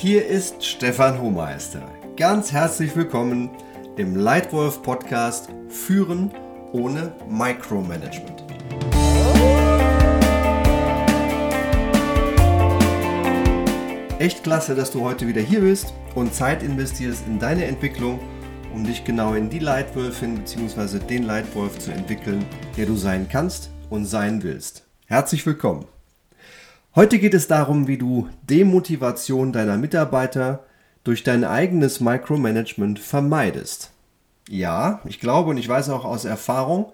Hier ist Stefan Hohmeister. Ganz herzlich willkommen im Leitwolf Podcast Führen ohne Micromanagement. Echt klasse, dass du heute wieder hier bist und Zeit investierst in deine Entwicklung, um dich genau in die Leitwölfin bzw. den Leitwolf zu entwickeln, der du sein kannst und sein willst. Herzlich willkommen. Heute geht es darum, wie du Demotivation deiner Mitarbeiter durch dein eigenes Micromanagement vermeidest. Ja, ich glaube und ich weiß auch aus Erfahrung,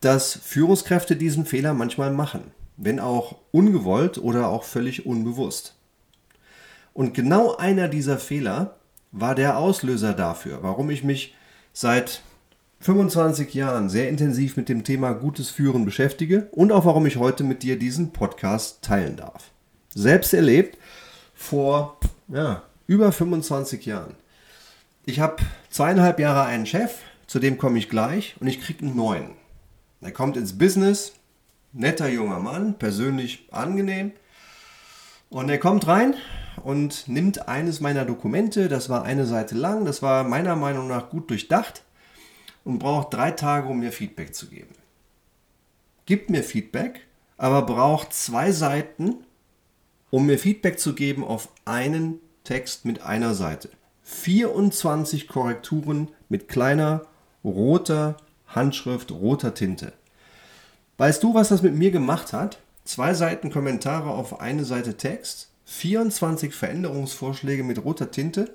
dass Führungskräfte diesen Fehler manchmal machen, wenn auch ungewollt oder auch völlig unbewusst. Und genau einer dieser Fehler war der Auslöser dafür, warum ich mich seit 25 Jahren sehr intensiv mit dem Thema gutes Führen beschäftige und auch warum ich heute mit dir diesen Podcast teilen darf. Selbst erlebt vor ja, über 25 Jahren. Ich habe zweieinhalb Jahre einen Chef, zu dem komme ich gleich und ich kriege einen neuen. Er kommt ins Business, netter junger Mann, persönlich angenehm. Und er kommt rein und nimmt eines meiner Dokumente, das war eine Seite lang, das war meiner Meinung nach gut durchdacht und braucht drei Tage, um mir Feedback zu geben. Gibt mir Feedback, aber braucht zwei Seiten, um mir Feedback zu geben auf einen Text mit einer Seite. 24 Korrekturen mit kleiner roter Handschrift, roter Tinte. Weißt du, was das mit mir gemacht hat? Zwei Seiten Kommentare auf eine Seite Text, 24 Veränderungsvorschläge mit roter Tinte.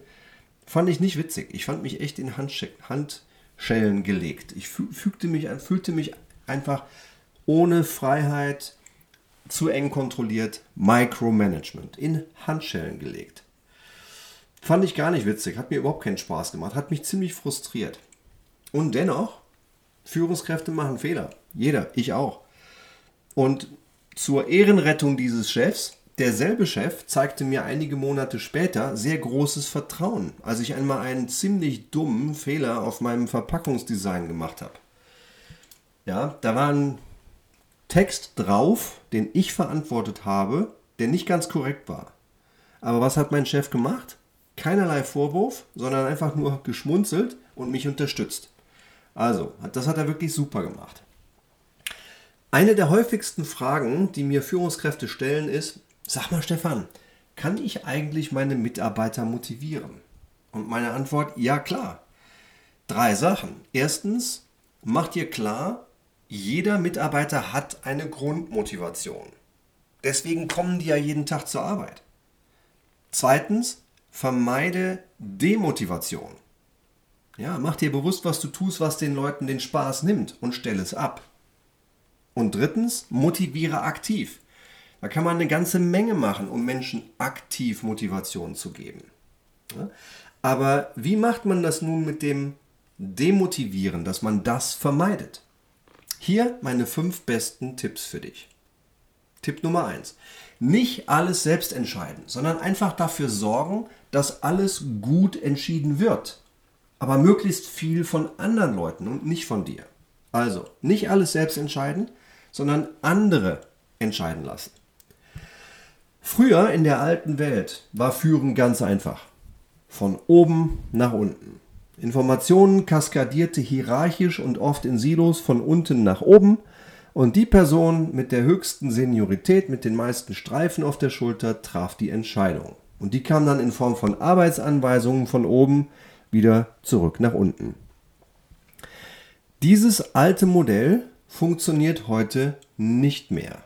Fand ich nicht witzig. Ich fand mich echt in Hand, Hand Schellen gelegt. Ich fügte mich, fühlte mich einfach ohne Freiheit, zu eng kontrolliert, Micromanagement, in Handschellen gelegt. Fand ich gar nicht witzig, hat mir überhaupt keinen Spaß gemacht, hat mich ziemlich frustriert. Und dennoch, Führungskräfte machen Fehler. Jeder, ich auch. Und zur Ehrenrettung dieses Chefs Derselbe Chef zeigte mir einige Monate später sehr großes Vertrauen, als ich einmal einen ziemlich dummen Fehler auf meinem Verpackungsdesign gemacht habe. Ja, da war ein Text drauf, den ich verantwortet habe, der nicht ganz korrekt war. Aber was hat mein Chef gemacht? Keinerlei Vorwurf, sondern einfach nur geschmunzelt und mich unterstützt. Also, das hat er wirklich super gemacht. Eine der häufigsten Fragen, die mir Führungskräfte stellen, ist, Sag mal, Stefan, kann ich eigentlich meine Mitarbeiter motivieren? Und meine Antwort, ja klar. Drei Sachen. Erstens, mach dir klar, jeder Mitarbeiter hat eine Grundmotivation. Deswegen kommen die ja jeden Tag zur Arbeit. Zweitens, vermeide Demotivation. Ja, mach dir bewusst, was du tust, was den Leuten den Spaß nimmt und stell es ab. Und drittens, motiviere aktiv. Da kann man eine ganze Menge machen, um Menschen aktiv Motivation zu geben. Aber wie macht man das nun mit dem Demotivieren, dass man das vermeidet? Hier meine fünf besten Tipps für dich. Tipp Nummer eins: Nicht alles selbst entscheiden, sondern einfach dafür sorgen, dass alles gut entschieden wird. Aber möglichst viel von anderen Leuten und nicht von dir. Also, nicht alles selbst entscheiden, sondern andere entscheiden lassen. Früher in der alten Welt war Führen ganz einfach. Von oben nach unten. Informationen kaskadierte hierarchisch und oft in Silos von unten nach oben und die Person mit der höchsten Seniorität, mit den meisten Streifen auf der Schulter, traf die Entscheidung. Und die kam dann in Form von Arbeitsanweisungen von oben wieder zurück nach unten. Dieses alte Modell funktioniert heute nicht mehr.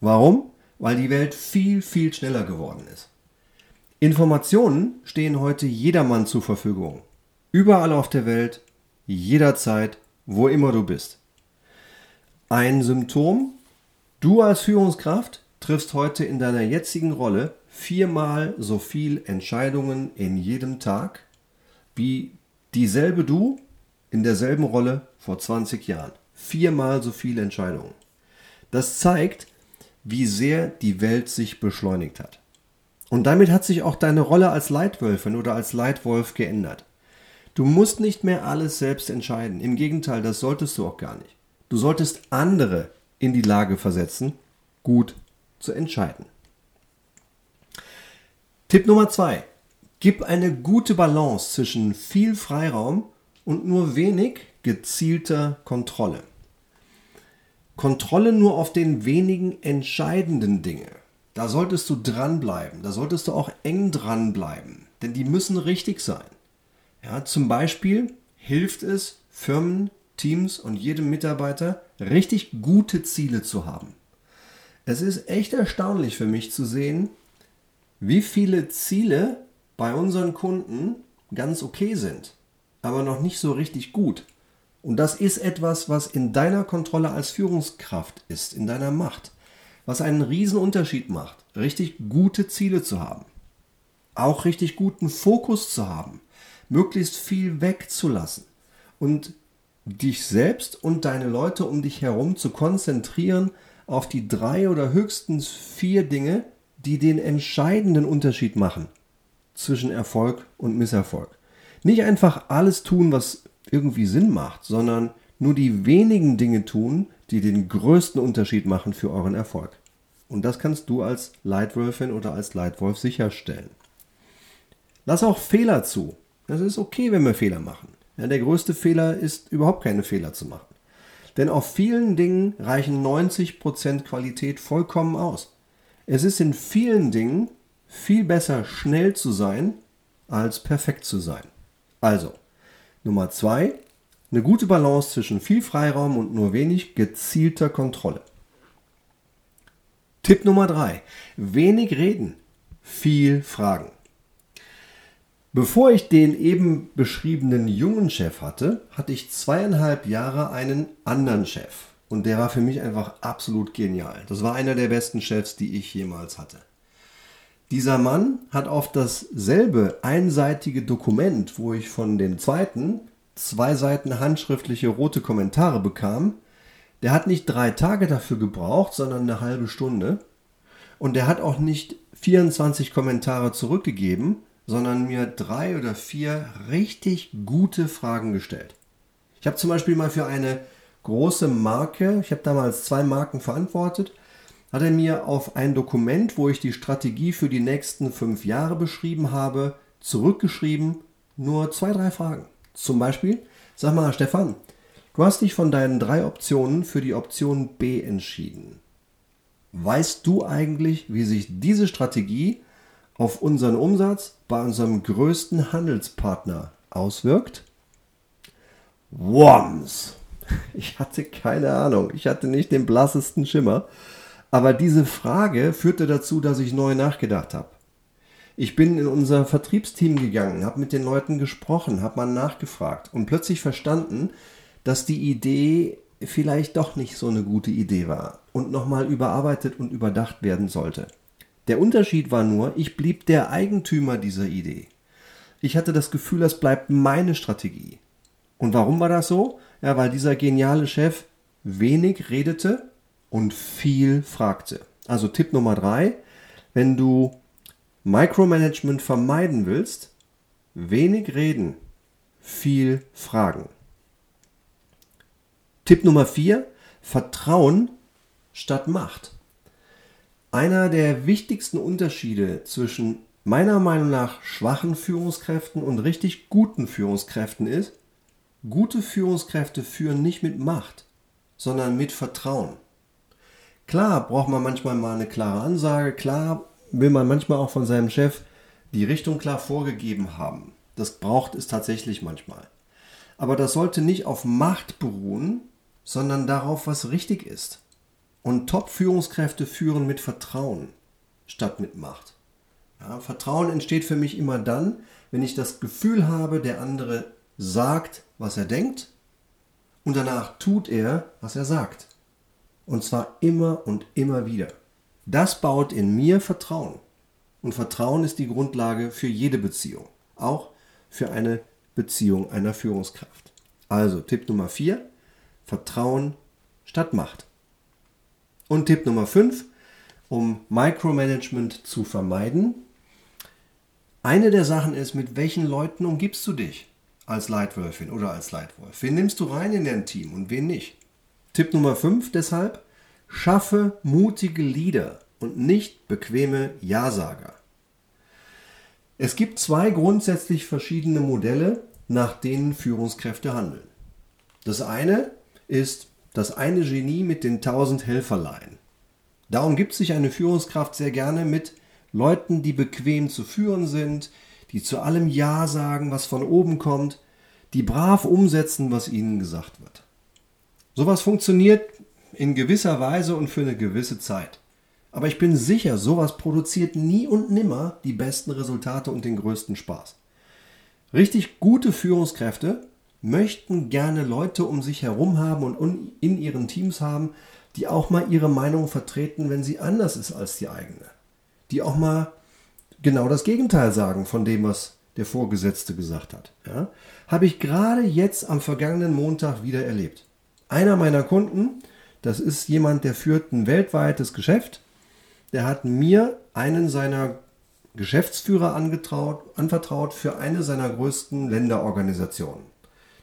Warum? Weil die Welt viel, viel schneller geworden ist. Informationen stehen heute jedermann zur Verfügung. Überall auf der Welt, jederzeit, wo immer du bist. Ein Symptom, du als Führungskraft triffst heute in deiner jetzigen Rolle viermal so viel Entscheidungen in jedem Tag wie dieselbe du in derselben Rolle vor 20 Jahren. Viermal so viele Entscheidungen. Das zeigt, wie sehr die Welt sich beschleunigt hat. Und damit hat sich auch deine Rolle als Leitwölfin oder als Leitwolf geändert. Du musst nicht mehr alles selbst entscheiden. Im Gegenteil, das solltest du auch gar nicht. Du solltest andere in die Lage versetzen, gut zu entscheiden. Tipp Nummer zwei. Gib eine gute Balance zwischen viel Freiraum und nur wenig gezielter Kontrolle. Kontrolle nur auf den wenigen entscheidenden Dinge. Da solltest du dranbleiben, da solltest du auch eng dranbleiben, denn die müssen richtig sein. Ja, zum Beispiel hilft es Firmen, Teams und jedem Mitarbeiter richtig gute Ziele zu haben. Es ist echt erstaunlich für mich zu sehen, wie viele Ziele bei unseren Kunden ganz okay sind, aber noch nicht so richtig gut. Und das ist etwas, was in deiner Kontrolle als Führungskraft ist, in deiner Macht, was einen riesen Unterschied macht, richtig gute Ziele zu haben, auch richtig guten Fokus zu haben, möglichst viel wegzulassen und dich selbst und deine Leute um dich herum zu konzentrieren auf die drei oder höchstens vier Dinge, die den entscheidenden Unterschied machen zwischen Erfolg und Misserfolg. Nicht einfach alles tun, was irgendwie Sinn macht, sondern nur die wenigen Dinge tun, die den größten Unterschied machen für euren Erfolg. Und das kannst du als Leitwölfin oder als Leitwolf sicherstellen. Lass auch Fehler zu. Das ist okay, wenn wir Fehler machen. Ja, der größte Fehler ist, überhaupt keine Fehler zu machen. Denn auf vielen Dingen reichen 90% Qualität vollkommen aus. Es ist in vielen Dingen viel besser, schnell zu sein, als perfekt zu sein. Also, Nummer zwei, eine gute Balance zwischen viel Freiraum und nur wenig gezielter Kontrolle. Tipp Nummer drei, wenig reden, viel fragen. Bevor ich den eben beschriebenen jungen Chef hatte, hatte ich zweieinhalb Jahre einen anderen Chef. Und der war für mich einfach absolut genial. Das war einer der besten Chefs, die ich jemals hatte. Dieser Mann hat auf dasselbe einseitige Dokument, wo ich von dem zweiten zwei Seiten handschriftliche rote Kommentare bekam, der hat nicht drei Tage dafür gebraucht, sondern eine halbe Stunde. Und der hat auch nicht 24 Kommentare zurückgegeben, sondern mir drei oder vier richtig gute Fragen gestellt. Ich habe zum Beispiel mal für eine große Marke, ich habe damals zwei Marken verantwortet, hat er mir auf ein Dokument, wo ich die Strategie für die nächsten fünf Jahre beschrieben habe, zurückgeschrieben, nur zwei, drei Fragen. Zum Beispiel, sag mal, Stefan, du hast dich von deinen drei Optionen für die Option B entschieden. Weißt du eigentlich, wie sich diese Strategie auf unseren Umsatz bei unserem größten Handelspartner auswirkt? Worms! Ich hatte keine Ahnung. Ich hatte nicht den blassesten Schimmer. Aber diese Frage führte dazu, dass ich neu nachgedacht habe. Ich bin in unser Vertriebsteam gegangen, habe mit den Leuten gesprochen, habe mal nachgefragt und plötzlich verstanden, dass die Idee vielleicht doch nicht so eine gute Idee war und nochmal überarbeitet und überdacht werden sollte. Der Unterschied war nur, ich blieb der Eigentümer dieser Idee. Ich hatte das Gefühl, das bleibt meine Strategie. Und warum war das so? Ja, weil dieser geniale Chef wenig redete und viel fragte. Also Tipp Nummer drei, wenn du Micromanagement vermeiden willst, wenig reden, viel fragen. Tipp Nummer vier, Vertrauen statt Macht. Einer der wichtigsten Unterschiede zwischen meiner Meinung nach schwachen Führungskräften und richtig guten Führungskräften ist, gute Führungskräfte führen nicht mit Macht, sondern mit Vertrauen. Klar braucht man manchmal mal eine klare Ansage, klar will man manchmal auch von seinem Chef die Richtung klar vorgegeben haben. Das braucht es tatsächlich manchmal. Aber das sollte nicht auf Macht beruhen, sondern darauf, was richtig ist. Und Top-Führungskräfte führen mit Vertrauen statt mit Macht. Ja, Vertrauen entsteht für mich immer dann, wenn ich das Gefühl habe, der andere sagt, was er denkt und danach tut er, was er sagt. Und zwar immer und immer wieder. Das baut in mir Vertrauen. Und Vertrauen ist die Grundlage für jede Beziehung. Auch für eine Beziehung einer Führungskraft. Also Tipp Nummer 4, Vertrauen statt Macht. Und Tipp Nummer 5, um Micromanagement zu vermeiden. Eine der Sachen ist, mit welchen Leuten umgibst du dich als Leitwölfin oder als Leitwolf? Wen nimmst du rein in dein Team und wen nicht? Tipp Nummer 5 deshalb, schaffe mutige Leader und nicht bequeme Ja-Sager. Es gibt zwei grundsätzlich verschiedene Modelle, nach denen Führungskräfte handeln. Das eine ist das eine Genie mit den tausend Helferlein. Darum gibt sich eine Führungskraft sehr gerne mit Leuten, die bequem zu führen sind, die zu allem Ja sagen, was von oben kommt, die brav umsetzen, was ihnen gesagt wird. Sowas funktioniert in gewisser Weise und für eine gewisse Zeit. Aber ich bin sicher, sowas produziert nie und nimmer die besten Resultate und den größten Spaß. Richtig gute Führungskräfte möchten gerne Leute um sich herum haben und in ihren Teams haben, die auch mal ihre Meinung vertreten, wenn sie anders ist als die eigene. Die auch mal genau das Gegenteil sagen von dem, was der Vorgesetzte gesagt hat. Ja? Habe ich gerade jetzt am vergangenen Montag wieder erlebt. Einer meiner Kunden, das ist jemand, der führt ein weltweites Geschäft, der hat mir einen seiner Geschäftsführer angetraut, anvertraut für eine seiner größten Länderorganisationen.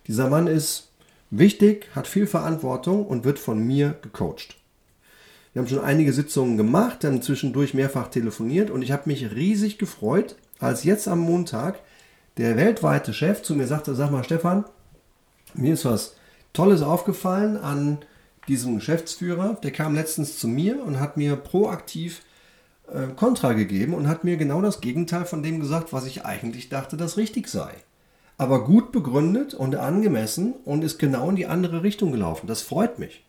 Dieser Mann ist wichtig, hat viel Verantwortung und wird von mir gecoacht. Wir haben schon einige Sitzungen gemacht, dann zwischendurch mehrfach telefoniert und ich habe mich riesig gefreut, als jetzt am Montag der weltweite Chef zu mir sagte, sag mal Stefan, mir ist was Tolles aufgefallen an diesem Geschäftsführer. Der kam letztens zu mir und hat mir proaktiv äh, Kontra gegeben und hat mir genau das Gegenteil von dem gesagt, was ich eigentlich dachte, das richtig sei. Aber gut begründet und angemessen und ist genau in die andere Richtung gelaufen. Das freut mich.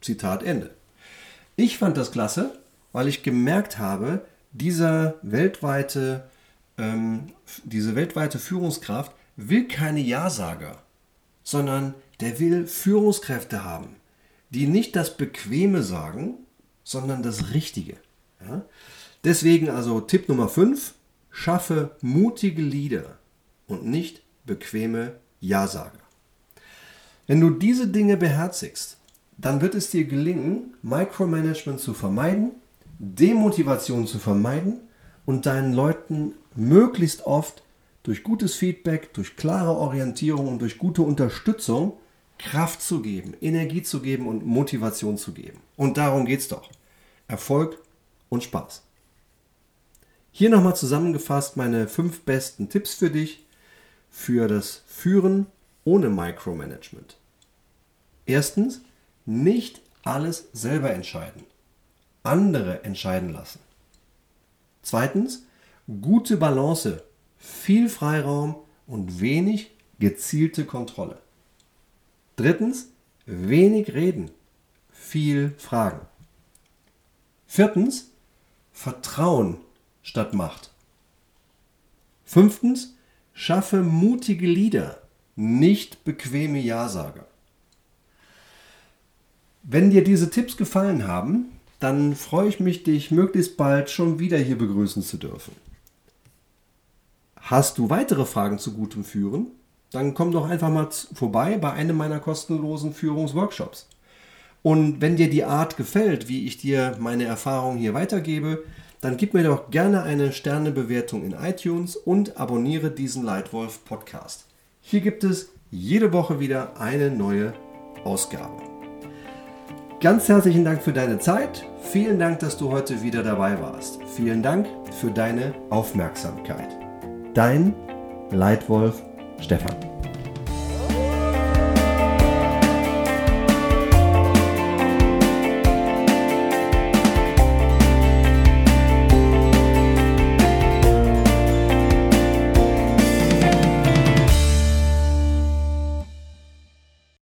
Zitat Ende. Ich fand das klasse, weil ich gemerkt habe, dieser weltweite, ähm, diese weltweite Führungskraft will keine Ja-Sager, sondern der will Führungskräfte haben, die nicht das Bequeme sagen, sondern das Richtige. Ja? Deswegen also Tipp Nummer 5, schaffe mutige Lieder und nicht bequeme Ja-Sager. Wenn du diese Dinge beherzigst, dann wird es dir gelingen, Micromanagement zu vermeiden, Demotivation zu vermeiden und deinen Leuten möglichst oft durch gutes Feedback, durch klare Orientierung und durch gute Unterstützung Kraft zu geben, Energie zu geben und Motivation zu geben. Und darum geht es doch. Erfolg und Spaß. Hier nochmal zusammengefasst meine fünf besten Tipps für dich für das Führen ohne Micromanagement. Erstens, nicht alles selber entscheiden. Andere entscheiden lassen. Zweitens, gute Balance, viel Freiraum und wenig gezielte Kontrolle. Drittens, wenig reden, viel fragen. Viertens, Vertrauen statt Macht. Fünftens, schaffe mutige Lieder, nicht bequeme Ja-Sager. Wenn dir diese Tipps gefallen haben, dann freue ich mich, dich möglichst bald schon wieder hier begrüßen zu dürfen. Hast du weitere Fragen zu gutem Führen? Dann komm doch einfach mal vorbei bei einem meiner kostenlosen Führungsworkshops. Und wenn dir die Art gefällt, wie ich dir meine Erfahrungen hier weitergebe, dann gib mir doch gerne eine Sternebewertung in iTunes und abonniere diesen Leitwolf Podcast. Hier gibt es jede Woche wieder eine neue Ausgabe. Ganz herzlichen Dank für deine Zeit. Vielen Dank, dass du heute wieder dabei warst. Vielen Dank für deine Aufmerksamkeit. Dein Leitwolf Stefan.